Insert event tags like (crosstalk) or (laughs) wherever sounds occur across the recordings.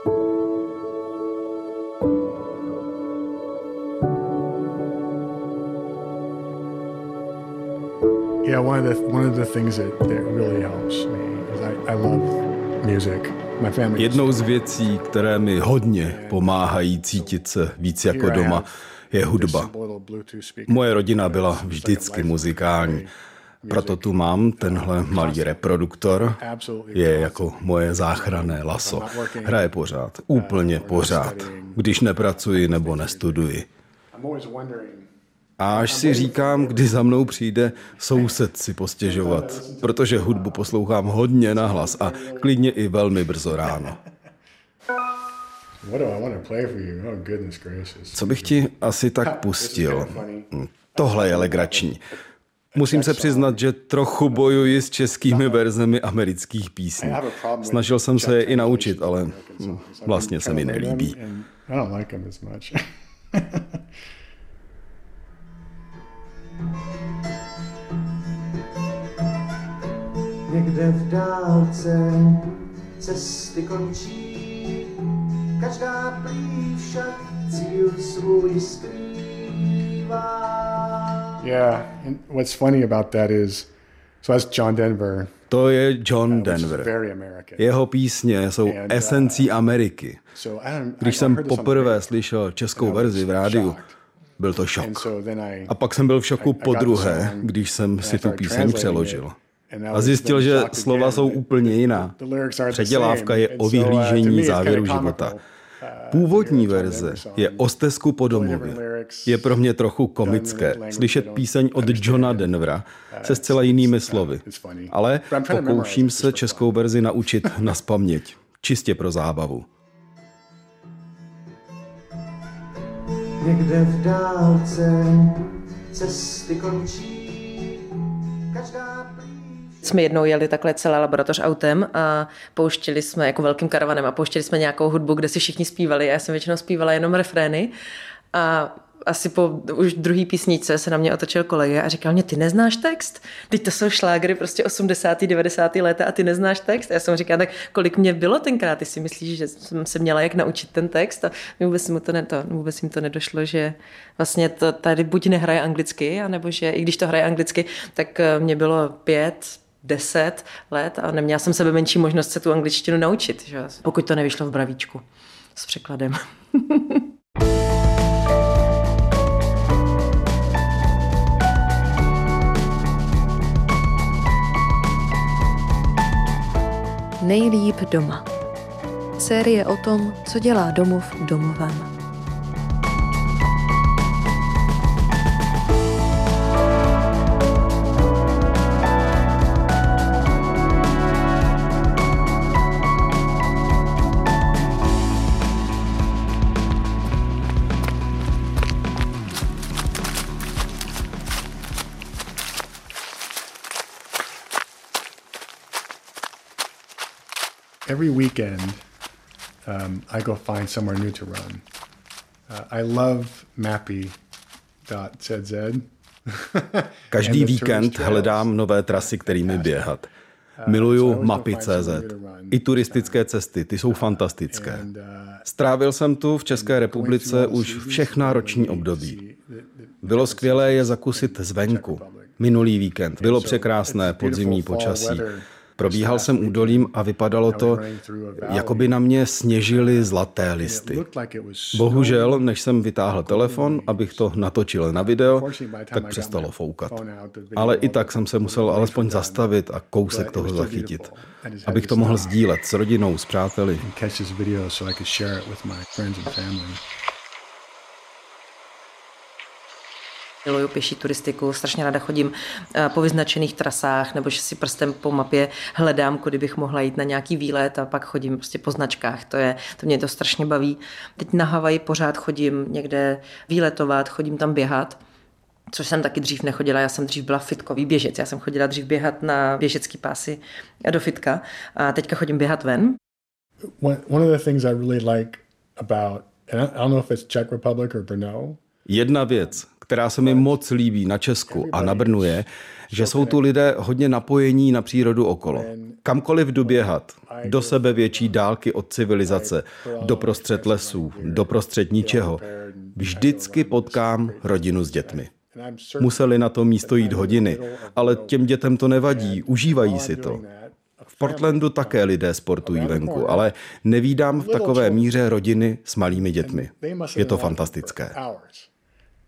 Yeah, one of the one of the things that, that really helps me is I, I love music. Jednou z věcí, které mi hodně pomáhají cítit se víc jako doma, je hudba. Moje rodina byla vždycky muzikální. Proto tu mám tenhle malý reproduktor. Je jako moje záchranné laso. Hraje pořád, úplně pořád, když nepracuji nebo nestuduji. A až si říkám, kdy za mnou přijde soused si postěžovat, protože hudbu poslouchám hodně nahlas a klidně i velmi brzo ráno. Co bych ti asi tak pustil? Tohle je legrační. Musím se přiznat, že trochu bojuji s českými verzemi amerických písní. Snažil jsem se je i naučit, ale hm, vlastně se mi nelíbí. (laughs) Někde v dálce cesty končí, každá prý však cíl svůj skrývá. Yeah, and what's funny about that is, so that's John Denver. To je John Denver. Jeho písně jsou esencí Ameriky. Když jsem poprvé slyšel českou verzi v rádiu, byl to šok. A pak jsem byl v šoku po druhé, když jsem si tu píseň přeložil. A zjistil, že slova jsou úplně jiná. Předělávka je o vyhlížení závěru života. Původní verze je o stezku po domově. Je pro mě trochu komické slyšet píseň od Johna Denvera se zcela jinými slovy. Ale pokouším se českou verzi naučit na spaměť. Čistě pro zábavu. Někde v dálce cesty končí, každá jsme jednou jeli takhle celá laboratoř autem a pouštili jsme jako velkým karavanem a pouštili jsme nějakou hudbu, kde si všichni zpívali a já jsem většinou zpívala jenom refrény a asi po už druhý písnice se na mě otočil kolega a říkal mě, ty neznáš text? Teď to jsou šlágry prostě 80. 90. léta a ty neznáš text? A já jsem říkal, tak kolik mě bylo tenkrát? Ty si myslíš, že jsem se měla jak naučit ten text? A vůbec mu to, ne, to, vůbec jim to nedošlo, že vlastně to tady buď nehraje anglicky, anebo že i když to hraje anglicky, tak eh, mě bylo pět, deset let a neměla jsem sebe menší možnost se tu angličtinu naučit, že? pokud to nevyšlo v bravíčku s překladem. (laughs) Nejlíp doma. Série o tom, co dělá domov domovem. Every weekend, um, I go find somewhere new to run. Uh, I love mappy.cz. (laughs) Každý víkend hledám nové trasy, kterými běhat. Miluju mapy.cz. I turistické cesty, ty jsou fantastické. Strávil jsem tu v České republice už všechna roční období. Bylo skvělé je zakusit zvenku. Minulý víkend bylo překrásné podzimní počasí. Probíhal jsem údolím a vypadalo to, jako by na mě sněžily zlaté listy. Bohužel, než jsem vytáhl telefon, abych to natočil na video, tak přestalo foukat. Ale i tak jsem se musel alespoň zastavit a kousek toho zachytit, abych to mohl sdílet s rodinou, s přáteli. Miluju pěší turistiku, strašně ráda chodím eh, po vyznačených trasách, nebo že si prstem po mapě hledám, kudy bych mohla jít na nějaký výlet a pak chodím prostě po značkách. To, je, to mě to strašně baví. Teď na Havaji pořád chodím někde výletovat, chodím tam běhat což jsem taky dřív nechodila. Já jsem dřív byla fitkový běžec. Já jsem chodila dřív běhat na běžecký pásy do fitka a teďka chodím běhat ven. One of the things I really like about, and I don't know if it's Czech Republic or Brno, Jedna věc, která se mi moc líbí na Česku a na Brnu je, že jsou tu lidé hodně napojení na přírodu okolo. Kamkoliv doběhat, do sebe větší dálky od civilizace, do prostřed lesů, do prostřed ničeho, vždycky potkám rodinu s dětmi. Museli na to místo jít hodiny, ale těm dětem to nevadí, užívají si to. V Portlandu také lidé sportují venku, ale nevídám v takové míře rodiny s malými dětmi. Je to fantastické.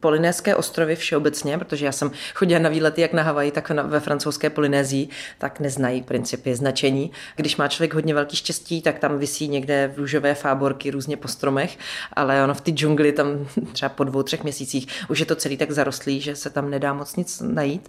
Polynéské ostrovy všeobecně, protože já jsem chodila na výlety jak na Havaji, tak ve francouzské Polynézii, tak neznají principy značení. Když má člověk hodně velký štěstí, tak tam visí někde růžové fáborky různě po stromech, ale ono v ty džungli tam (laughs) třeba po dvou, třech měsících už je to celý tak zarostlý, že se tam nedá moc nic najít.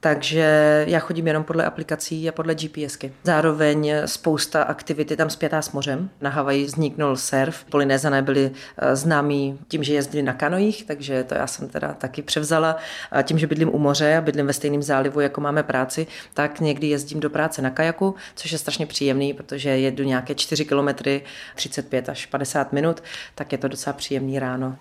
Takže já chodím jenom podle aplikací a podle GPSky. Zároveň spousta aktivity tam zpětá s mořem. Na Havaji vzniknul surf. Polynézané byli eh, známí tím, že jezdili na kanojích, takže to já jsem teda taky převzala. A tím, že bydlím u moře a bydlím ve stejném zálivu, jako máme práci, tak někdy jezdím do práce na kajaku, což je strašně příjemný, protože jedu nějaké 4 kilometry, 35 až 50 minut, tak je to docela příjemný ráno.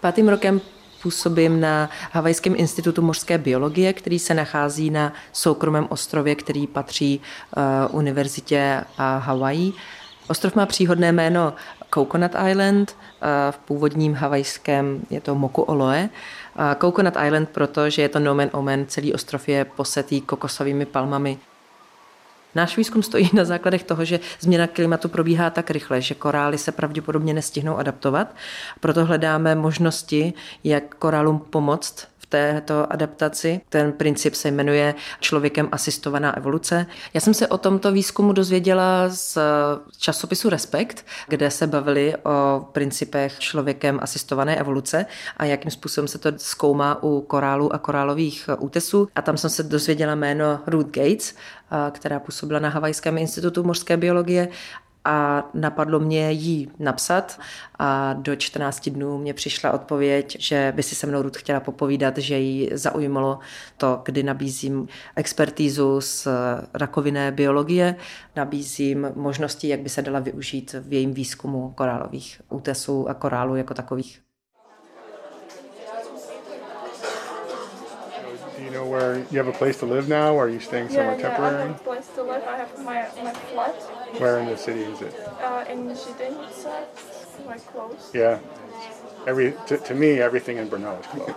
Pátým rokem působím na Havajském institutu mořské biologie, který se nachází na soukromém ostrově, který patří uh, univerzitě a Havají. Ostrov má příhodné jméno Coconut Island, uh, v původním havajském je to Moku Oloe. Uh, Coconut Island, protože je to nomen omen, celý ostrov je posetý kokosovými palmami. Náš výzkum stojí na základech toho, že změna klimatu probíhá tak rychle, že korály se pravděpodobně nestihnou adaptovat. Proto hledáme možnosti, jak korálům pomoct této adaptaci. Ten princip se jmenuje člověkem asistovaná evoluce. Já jsem se o tomto výzkumu dozvěděla z časopisu Respekt, kde se bavili o principech člověkem asistované evoluce a jakým způsobem se to zkoumá u korálů a korálových útesů. A tam jsem se dozvěděla jméno Ruth Gates, která působila na Havajském institutu mořské biologie a napadlo mě jí napsat a do 14 dnů mě přišla odpověď, že by si se mnou Ruth chtěla popovídat, že jí zaujmalo to, kdy nabízím expertízu z rakovinné biologie, nabízím možnosti, jak by se dala využít v jejím výzkumu korálových útesů a korálů jako takových. you know where you have a place to live now? Or are you staying somewhere yeah, temporary? Yeah, I have a place to live. I have my, my flat. Where in the city is it? Uh, in Zidenitsa, quite close. Yeah. Every, to, to me, everything in Brno is close.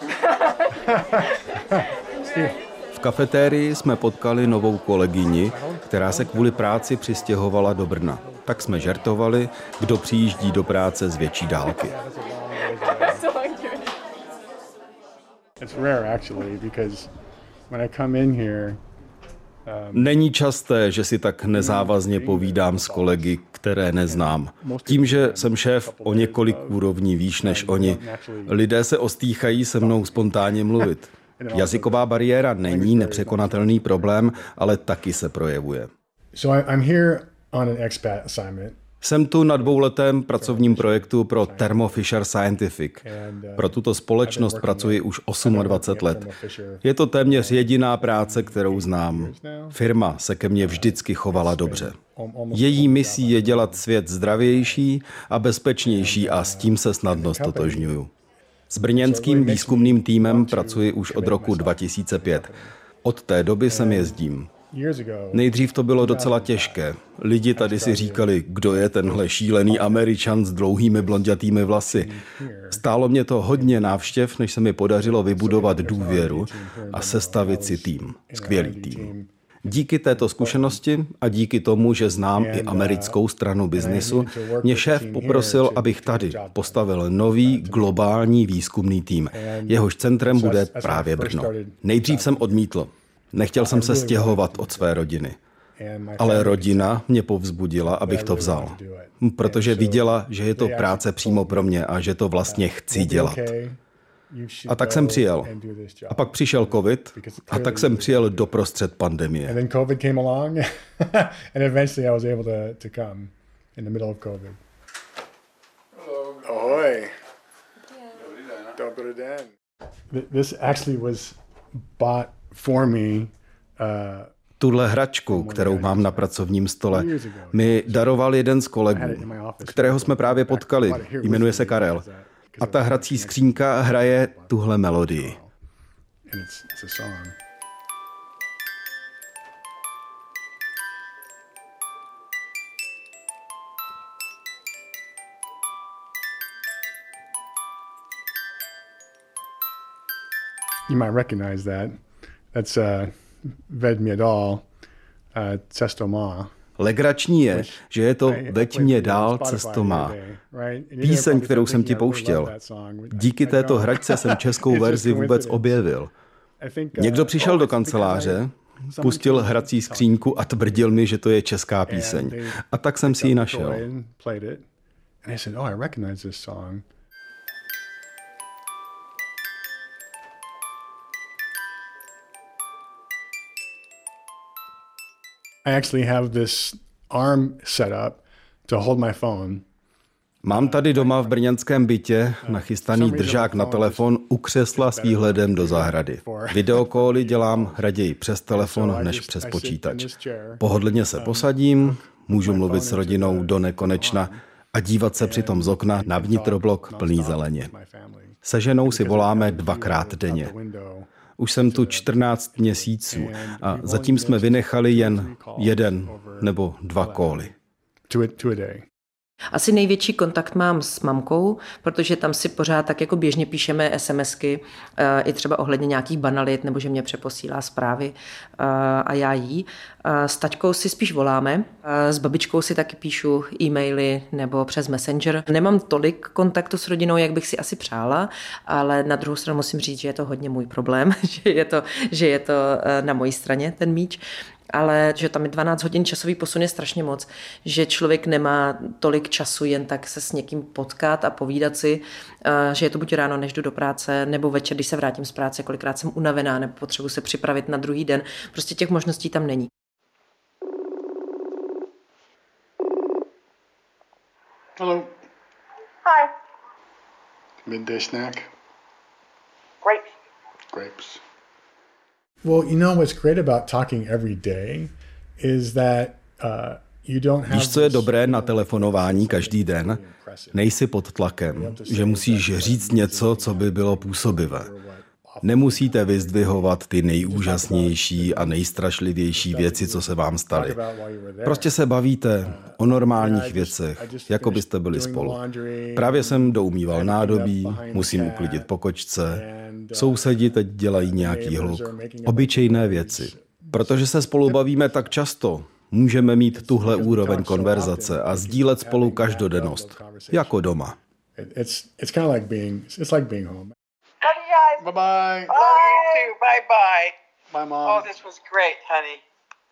(laughs) V kafetérii jsme potkali novou kolegyni, která se kvůli práci přistěhovala do Brna. Tak jsme žertovali, kdo přijíždí do práce z větší dálky. (laughs) It's rare actually because Um, Není časté, že si tak nezávazně povídám s kolegy, které neznám. Tím, že jsem šéf o několik úrovní výš než oni, lidé se ostýchají se mnou spontánně mluvit. Jazyková bariéra není nepřekonatelný problém, ale taky se projevuje. So I'm here on an expat assignment jsem tu na dvouletém pracovním projektu pro Thermo Fisher Scientific. Pro tuto společnost pracuji už 28 let. Je to téměř jediná práce, kterou znám. Firma se ke mně vždycky chovala dobře. Její misí je dělat svět zdravější a bezpečnější a s tím se snadno stotožňuju. S brněnským výzkumným týmem pracuji už od roku 2005. Od té doby sem jezdím. Nejdřív to bylo docela těžké. Lidi tady si říkali, kdo je tenhle šílený američan s dlouhými blondětými vlasy. Stálo mě to hodně návštěv, než se mi podařilo vybudovat důvěru a sestavit si tým. Skvělý tým. Díky této zkušenosti a díky tomu, že znám i americkou stranu biznisu, mě šéf poprosil, abych tady postavil nový globální výzkumný tým. Jehož centrem bude právě Brno. Nejdřív jsem odmítl. Nechtěl jsem se stěhovat od své rodiny. Ale rodina mě povzbudila, abych to vzal. Protože viděla, že je to práce přímo pro mě a že to vlastně chci dělat. A tak jsem přijel. A pak přišel covid a tak jsem přijel do prostřed pandemie. (laughs) This actually was bought for me uh, Tuhle hračku, kterou mám na pracovním stole, mi daroval jeden z kolegů, kterého jsme právě potkali. Jmenuje se Karel. A ta hrací skřínka hraje tuhle melodii. You might recognize that. That's uh, Ved mě dál, uh, cesto má. Legrační je, že je to Veď mě dál, cesto má. Píseň, kterou jsem ti pouštěl. Díky této hračce jsem (laughs) českou verzi vůbec objevil. Uh, Někdo přišel do kanceláře, pustil hrací skřínku a tvrdil mi, že to je česká píseň. A tak jsem si ji našel. I actually have this arm set up to hold my phone. Mám tady doma v brněnském bytě nachystaný držák na telefon u křesla s výhledem do zahrady. Videokóly dělám raději přes telefon než přes počítač. Pohodlně se posadím, můžu mluvit s rodinou do nekonečna a dívat se přitom z okna na vnitroblok plný zeleně. Se ženou si voláme dvakrát denně. Už jsem tu 14 měsíců a zatím jsme vynechali jen jeden nebo dva kóly. Asi největší kontakt mám s mamkou, protože tam si pořád tak jako běžně píšeme SMSky, eh, i třeba ohledně nějakých banalit, nebo že mě přeposílá zprávy eh, a já jí. Eh, s taťkou si spíš voláme, s babičkou si taky píšu e-maily nebo přes Messenger. Nemám tolik kontaktu s rodinou, jak bych si asi přála, ale na druhou stranu musím říct, že je to hodně můj problém, (laughs) že je to, že je to na mojí straně ten míč ale že tam je 12 hodin časový posun je strašně moc, že člověk nemá tolik času jen tak se s někým potkat a povídat si, eh, že je to buď ráno, než jdu do práce, nebo večer, když se vrátím z práce, kolikrát jsem unavená, nebo potřebuji se připravit na druhý den. Prostě těch možností tam není. Hello. Hi. Midday snack. Grapes. Grapes. Well, you know what's great about talking every day is that uh, Víš, co je dobré na telefonování každý den? Nejsi pod tlakem, že musíš říct něco, co by bylo působivé. Nemusíte vyzdvihovat ty nejúžasnější a nejstrašlivější věci, co se vám staly. Prostě se bavíte o normálních věcech, jako byste byli spolu. Právě jsem doumýval nádobí, musím uklidit pokočce, sousedi teď dělají nějaký hluk. Obyčejné věci. Protože se spolu bavíme tak často, můžeme mít tuhle úroveň konverzace a sdílet spolu každodennost, jako doma. Love you guys. Bye bye. Love you too. Bye bye. Bye, mom. Oh, this was great, honey.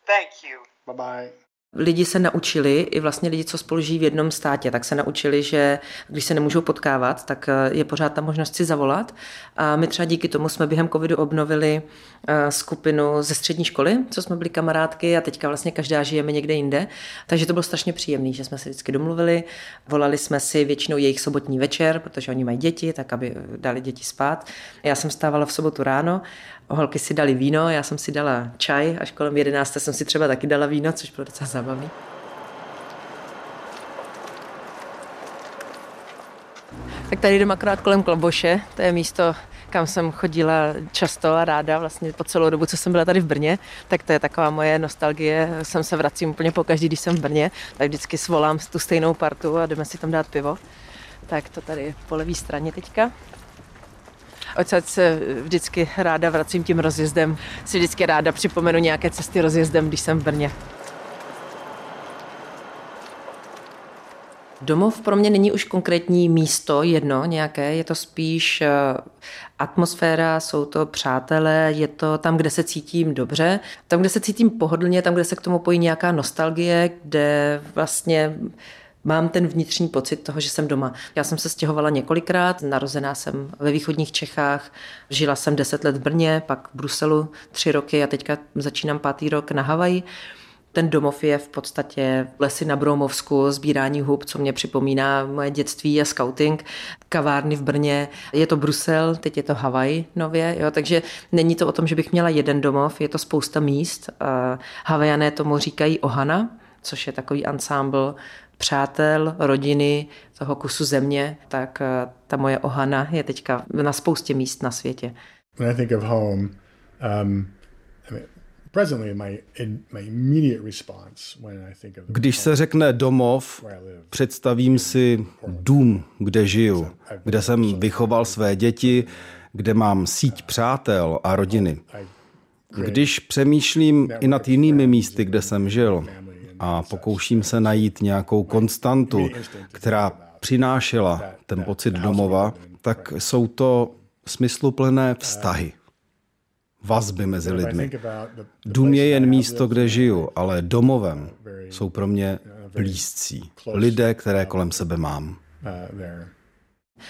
Thank you. Bye bye. Lidi se naučili, i vlastně lidi, co spolu žijí v jednom státě, tak se naučili, že když se nemůžou potkávat, tak eh, je pořád ta možnost si zavolat. A my třeba díky tomu jsme během covidu obnovili eh, skupinu ze střední školy, co jsme byli kamarádky a teďka vlastně každá žijeme někde jinde. Takže to bylo strašně příjemné, že jsme se vždycky domluvili. Volali jsme si většinou jejich sobotní večer, protože oni mají děti, tak aby dali děti spát. Já jsem stávala v sobotu ráno holky si dali víno, já jsem si dala čaj, až kolem 11 jsem si třeba taky dala víno, což bylo docela zábavný. Tak tady jdeme akorát kolem Kloboše, to je místo, kam jsem chodila často a ráda vlastně po celou dobu, co jsem byla tady v Brně, tak to je taková moje nostalgie, sem se vracím úplně po každý, když jsem v Brně, tak vždycky svolám tu stejnou partu a jdeme si tam dát pivo. Tak to tady po levé straně teďka. Odsaď se vždycky ráda vracím tím rozjezdem. Si vždycky ráda připomenu nějaké cesty rozjezdem, když jsem v Brně. Domov pro mě není už konkrétní místo jedno nějaké, je to spíš eh, atmosféra, jsou to přátelé, je to tam, kde se cítím dobře, tam, kde se cítím pohodlně, tam, kde se k tomu pojí nějaká nostalgie, kde vlastně mám ten vnitřní pocit toho, že jsem doma. Já jsem se stěhovala několikrát, narozená jsem ve východních Čechách, žila jsem deset let v Brně, pak v Bruselu tři roky a teďka začínám pátý rok na Havaji. Ten domov je v podstatě lesy na Bromovsku, sbírání hub, co mě připomíná moje dětství a scouting, kavárny v Brně. Je to Brusel, teď je to Havaj nově, jo, takže není to o tom, že bych měla jeden domov, je to spousta míst. Havajané tomu říkají Ohana, což je takový ansámbl přátel, rodiny, toho kusu země, tak eh, ta moje ohana je teďka na spoustě míst na světě. When I think of home, um, když se řekne domov, představím si dům, kde žiju, kde jsem vychoval své děti, kde mám síť přátel a rodiny. Když přemýšlím i nad jinými místy, kde jsem žil, a pokouším se najít nějakou konstantu, která přinášela ten pocit domova, tak jsou to smysluplné vztahy vazby mezi lidmi. Dům je jen místo, kde žiju, ale domovem jsou pro mě blízcí. Lidé, které kolem sebe mám.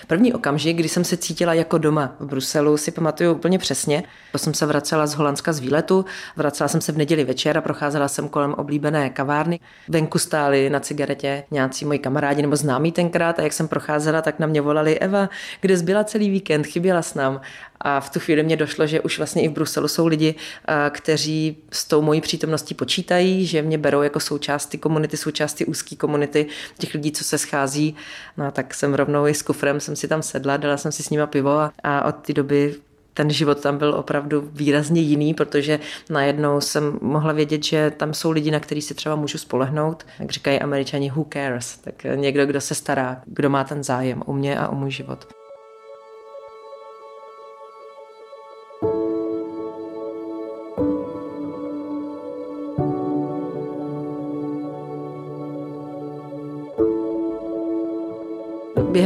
První okamžik, kdy jsem se cítila jako doma v Bruselu, si pamatuju úplně přesně. To jsem se vracela z Holandska z výletu, vracela jsem se v neděli večer a procházela jsem kolem oblíbené kavárny. Venku stáli na cigaretě nějací moji kamarádi nebo známí tenkrát a jak jsem procházela, tak na mě volali Eva, kde zbyla celý víkend, chyběla s nám. A v tu chvíli mě došlo, že už vlastně i v Bruselu jsou lidi, kteří s tou mojí přítomností počítají, že mě berou jako součástí komunity, součástí úzké komunity těch lidí, co se schází. No tak jsem rovnou i s kufrem jsem si tam sedla, dala jsem si s nima pivo a, a od té doby ten život tam byl opravdu výrazně jiný, protože najednou jsem mohla vědět, že tam jsou lidi, na který si třeba můžu spolehnout. Jak říkají američani, who cares? Tak někdo, kdo se stará, kdo má ten zájem o mě a o můj život.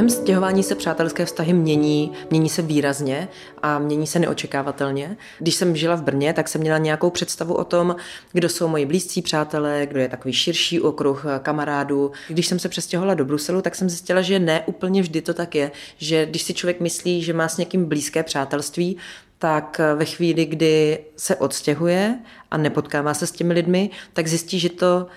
Během stěhování se přátelské vztahy mění, mění se výrazně a mění se neočekávatelně. Když jsem žila v Brně, tak jsem měla nějakou představu o tom, kdo jsou moji blízcí přátelé, kdo je takový širší okruh kamarádů. Když jsem se přestěhovala do Bruselu, tak jsem zjistila, že ne úplně vždy to tak je, že když si člověk myslí, že má s někým blízké přátelství, tak ve chvíli, kdy se odstěhuje a nepotkává se s těmi lidmi, tak zjistí, že to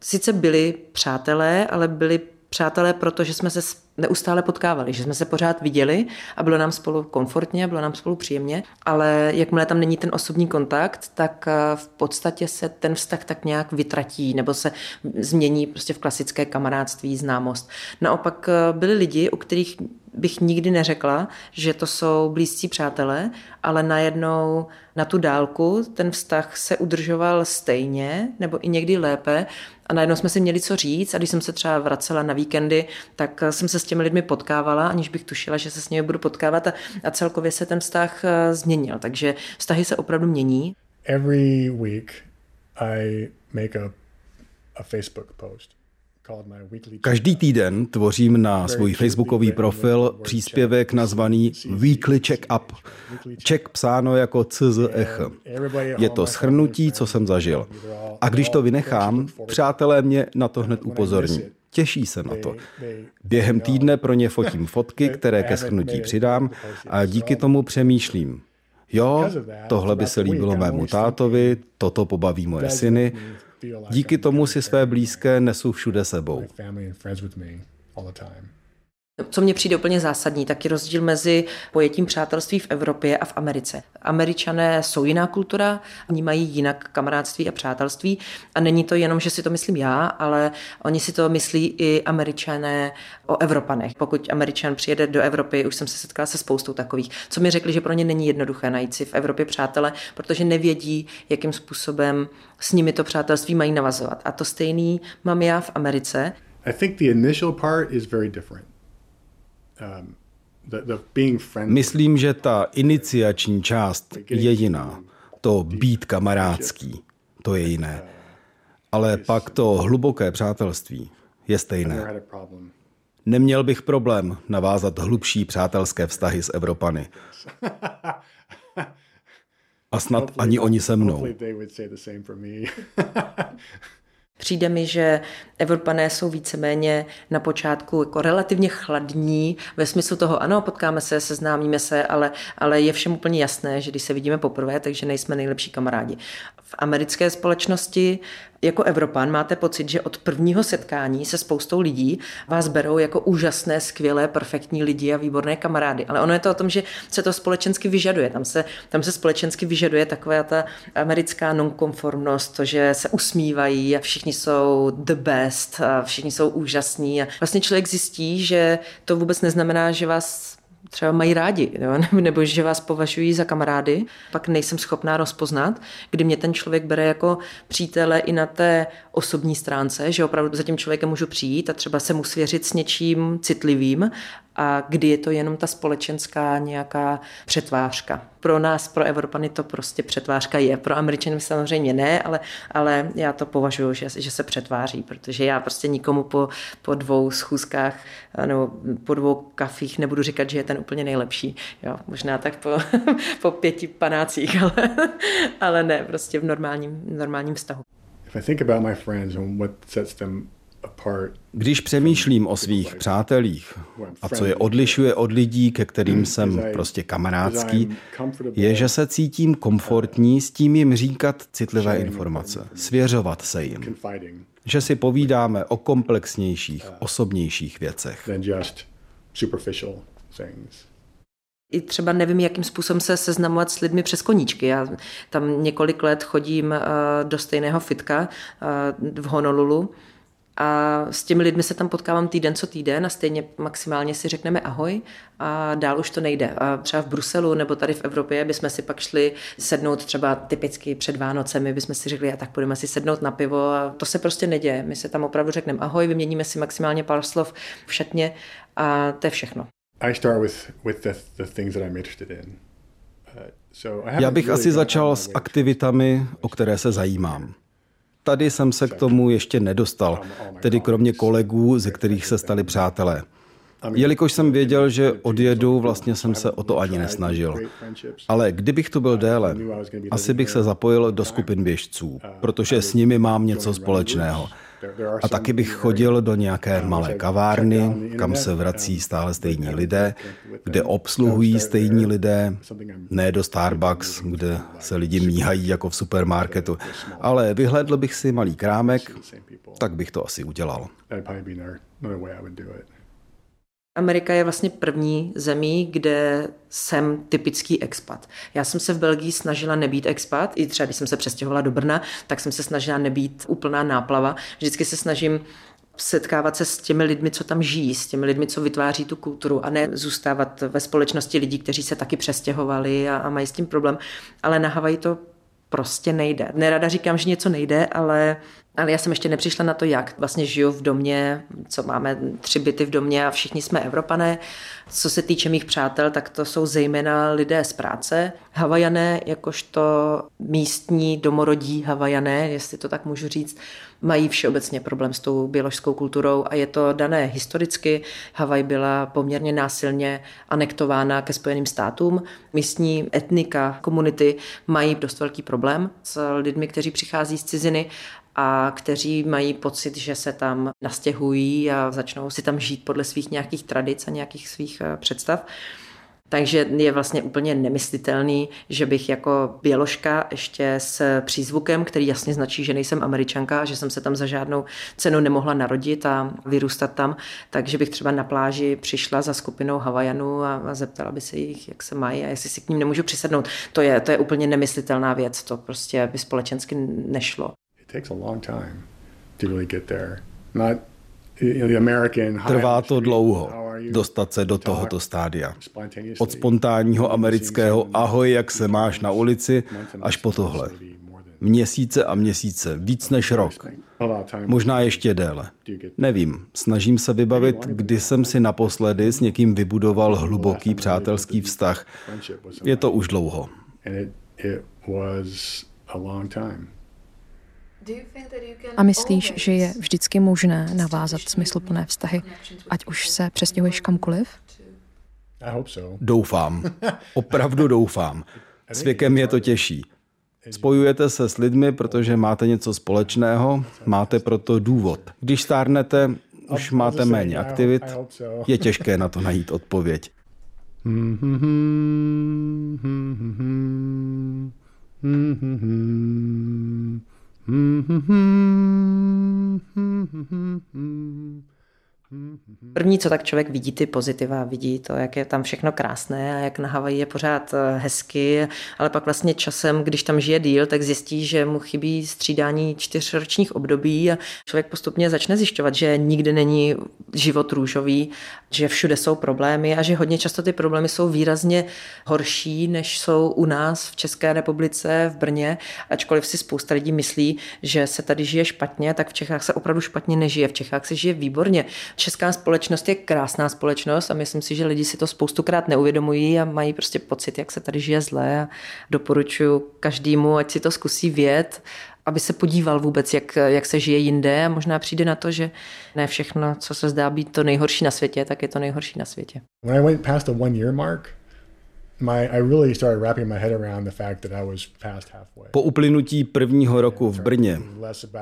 sice byli přátelé, ale byli přátelé, protože jsme se neustále potkávali, že jsme se pořád viděli a bylo nám spolu komfortně, bylo nám spolu příjemně, ale jakmile tam není ten osobní kontakt, tak eh, v podstatě se ten vztah tak nějak vytratí nebo se změní prostě v klasické kamarádství, známost. Naopak eh, byli lidi, u kterých bych nikdy neřekla, že to jsou blízcí přátelé, ale najednou na tu dálku ten vztah se udržoval stejně nebo i někdy lépe a najednou jsme si měli co říct a když jsem se třeba vracela na víkendy, tak jsem se s těmi lidmi potkávala, aniž bych tušila, že se s nimi budu potkávat a, a celkově se ten vztah eh, změnil. Takže vztahy se opravdu mění. Every week I make a, a Facebook post Každý týden tvořím na svůj facebookový profil příspěvek nazvaný Weekly Check Up. Check psáno jako CZH. Je to schrnutí, co jsem zažil. A když to vynechám, přátelé mě na to hned upozorní. Těší se na to. Během týdne pro ně fotím fotky, které ke schrnutí přidám a díky tomu přemýšlím. Jo, tohle by se líbilo mému tátovi, toto pobaví moje syny, Díky tomu si své blízké nesu všude sebou. Co mně přijde úplně zásadní, tak je rozdíl mezi pojetím přátelství v Evropě a v Americe. Američané jsou jiná kultura, vnímají jinak kamarádství a přátelství a není to jenom, že si to myslím já, ale oni si to myslí i američané o Evropanech. Pokud američan přijede do Evropy, už jsem se setkala se spoustou takových, co mi řekli, že pro ně není jednoduché najít si v Evropě přátele, protože nevědí, jakým způsobem s nimi to přátelství mají navazovat. A to stejný mám já v Americe. I think the initial part is very different. Um, Myslím, že ta iniciační část je jiná. To být kamarádský, to je jiné. Ale pak to hluboké přátelství je stejné. Neměl bych problém navázat hlubší přátelské vztahy s Evropany. (laughs) A snad ani oni se mnou. (laughs) Přijde mi, že Evropané jsou víceméně na počátku jako relativně chladní, ve smyslu toho, ano, potkáme se, seznámíme se, ale, ale je všem úplně jasné, že když se vidíme poprvé, takže nejsme nejlepší kamarádi. V americké společnosti jako Evropan máte pocit, že od prvního setkání se spoustou lidí vás berou jako úžasné, skvělé, perfektní lidi a výborné kamarády. Ale ono je to o tom, že se to společensky vyžaduje. Tam se, tam se společensky vyžaduje taková ta americká nonkonformnost, to, že se usmívají a všichni jsou the best a všichni jsou úžasní. A vlastně člověk zjistí, že to vůbec neznamená, že vás třeba mají rádi, jo? (laughs) nebo že vás považují za kamarády, pak nejsem schopná rozpoznat, kdy mě ten člověk bere jako přítele i na té osobní stránce, že opravdu za tím člověkem můžu přijít a třeba se mu svěřit s něčím citlivým a kdy je to jenom ta společenská nějaká přetvářka. Pro nás, pro Evropany to prostě přetvářka je, pro Američany samozřejmě ne, ale, ale já to považuji, že, že se přetváří, protože já prostě nikomu po, po dvou schůzkách nebo po dvou kafích nebudu říkat, že je ten úplně nejlepší. Jo, možná tak po, (laughs) po pěti panácích, (laughs) ale, ale ne, prostě v normálním, normálním vztahu. If I think about my friends and what sets them když přemýšlím o svých přátelích a co je odlišuje od lidí, ke kterým jsem prostě kamarádský, je, že se cítím komfortní s tím jim říkat citlivé informace, svěřovat se jim, že si povídáme o komplexnějších, osobnějších věcech. I třeba nevím, jakým způsobem se seznamovat s lidmi přes koníčky. Já tam několik let chodím eh, do stejného fitka eh, v Honolulu a s těmi lidmi se tam potkávám týden co týden a stejně maximálně si řekneme ahoj a dál už to nejde. A třeba v Bruselu nebo tady v Evropě bychom si pak šli sednout třeba typicky před Vánocemi, bychom si řekli, a tak budeme si sednout na pivo a to se prostě neděje. My se tam opravdu řekneme ahoj, vyměníme si maximálně pár slov v šatně a to je všechno. I start with, with the, the things that I'm interested in. Uh, Já bych asi začal s aktivitami, o které se zajímám. Tady jsem se k tomu ještě nedostal, tedy kromě kolegů, ze kterých se stali přátelé. Jelikož jsem věděl, že odjedu, vlastně jsem se o to ani nesnažil. Ale kdybych tu byl déle, asi bych se zapojil do skupin běžců, protože s nimi mám něco společného. A taky bych chodil do nějaké malé kavárny, kam se vrací stále stejní lidé, kde obsluhují stejní lidé, ne do Starbucks, kde se lidi míhají jako v supermarketu, ale vyhlédl bych si malý krámek, tak bych to asi udělal. Amerika je vlastně první zemí, kde jsem typický expat. Já jsem se v Belgii snažila nebýt expat, i třeba když jsem se přestěhovala do Brna, tak jsem se snažila nebýt úplná náplava. Vždycky se snažím setkávat se s těmi lidmi, co tam žijí, s těmi lidmi, co vytváří tu kulturu a ne zůstávat ve společnosti lidí, kteří se taky přestěhovali a, a mají s tím problém. Ale na Havaji to prostě nejde. Nerada říkám, že něco nejde, ale ale já jsem ještě nepřišla na to, jak. Vlastně žiju v domě, co máme tři byty v domě a všichni jsme Evropané. Co se týče mých přátel, tak to jsou zejména lidé z práce. Havajané, jakožto místní domorodí Havajané, jestli to tak můžu říct, mají všeobecně problém s tou běložskou kulturou a je to dané historicky. Havaj byla poměrně násilně anektována ke Spojeným státům. Místní etnika, komunity mají dost velký problém s lidmi, kteří přichází z ciziny a kteří mají pocit, že se tam nastěhují a začnou si tam žít podle svých nějakých tradic a nějakých svých eh, představ. Takže je vlastně úplně nemyslitelný, že bych jako běložka ještě s přízvukem, který jasně značí, že nejsem američanka, že jsem se tam za žádnou cenu nemohla narodit a vyrůstat tam, takže bych třeba na pláži přišla za skupinou Havajanů a, a zeptala by se jich, jak se mají a jestli si k ním nemůžu přisednout. To je, to je úplně nemyslitelná věc, to prostě by společensky nešlo takes a long time to really get there. Not Trvá to dlouho dostat se do tohoto stádia. Od spontánního amerického ahoj, jak se máš na ulici, až po tohle. Měsíce a měsíce, víc než rok. Možná ještě déle. Nevím, snažím se vybavit, kdy jsem si naposledy s někým vybudoval hluboký přátelský vztah. Je to už dlouho. A myslíš, že je vždycky možné navázat smysluplné vztahy, ať už se přestěhuješ kamkoliv? Doufám. Opravdu doufám. S věkem je to těžší. Spojujete se s lidmi, protože máte něco společného, máte proto důvod. Když stárnete, už máte méně aktivit, je těžké na to najít odpověď. Mm-hmm. První, co tak člověk vidí ty pozitiva, vidí to, jak je tam všechno krásné a jak na Havaji je pořád eh, hezky, ale pak vlastně časem, když tam žije díl, tak zjistí, že mu chybí střídání čtyřročních období a člověk postupně začne zjišťovat, že nikdy není život růžový, že všude jsou problémy a že hodně často ty problémy jsou výrazně horší, než jsou u nás v České republice, v Brně, ačkoliv si spousta lidí myslí, že se tady žije špatně, tak v Čechách se opravdu špatně nežije, v Čechách se žije výborně. Česká společnost je krásná společnost a myslím si, že lidi si to spoustukrát neuvědomují a mají prostě pocit, jak se tady žije zlé a doporučuji každému, ať si to zkusí vědět, aby se podíval vůbec, jak, jak se žije jinde a možná přijde na to, že ne všechno, co se zdá být to nejhorší na světě, tak je to nejhorší na světě. When I went past the one year mark, my, I really started wrapping my head around the fact that I was past halfway. Po uplynutí prvního roku v Brně,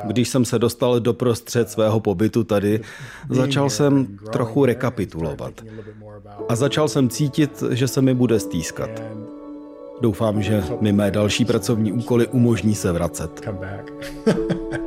když jsem se dostal do prostřed svého pobytu tady, začal jsem trochu rekapitulovat. A začal jsem cítit, že se mi bude stýskat. Doufám, že mi mé další pracovní úkoly umožní se vracet. (laughs)